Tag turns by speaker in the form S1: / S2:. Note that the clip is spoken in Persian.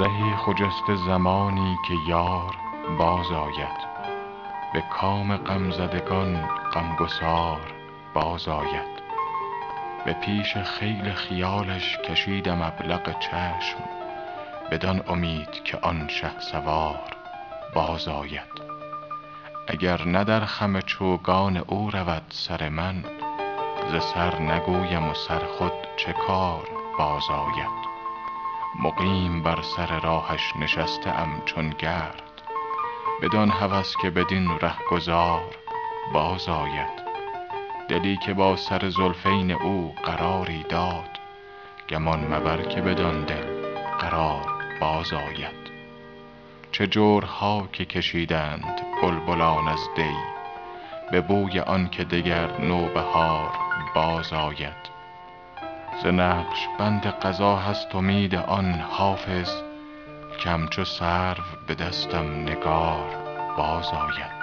S1: زهی خجسته زمانی که یار باز آید. به کام غمزدگان غمگسار باز آید. به پیش خیل خیالش کشیدم ابلق چشم بدان امید که آن شهسوار باز آید. اگر نه در خم چوگان او رود سر من ز سر نگویم و سر خود چه کار باز آید. مقیم بر سر راهش نشسته ام چون گرد. بدان هوس که بدین رهگذار باز آید. دلی که با سر زلفین او قراری داد گمان مبر که بدان دل قرار باز آید. چه جورها که کشیدند بلبلان از دی به بوی آن که دگر نوبهار باز آید. ز نقشبند قضا هست امید آن حافظ که همچو سرو به دستم نگار باز آید.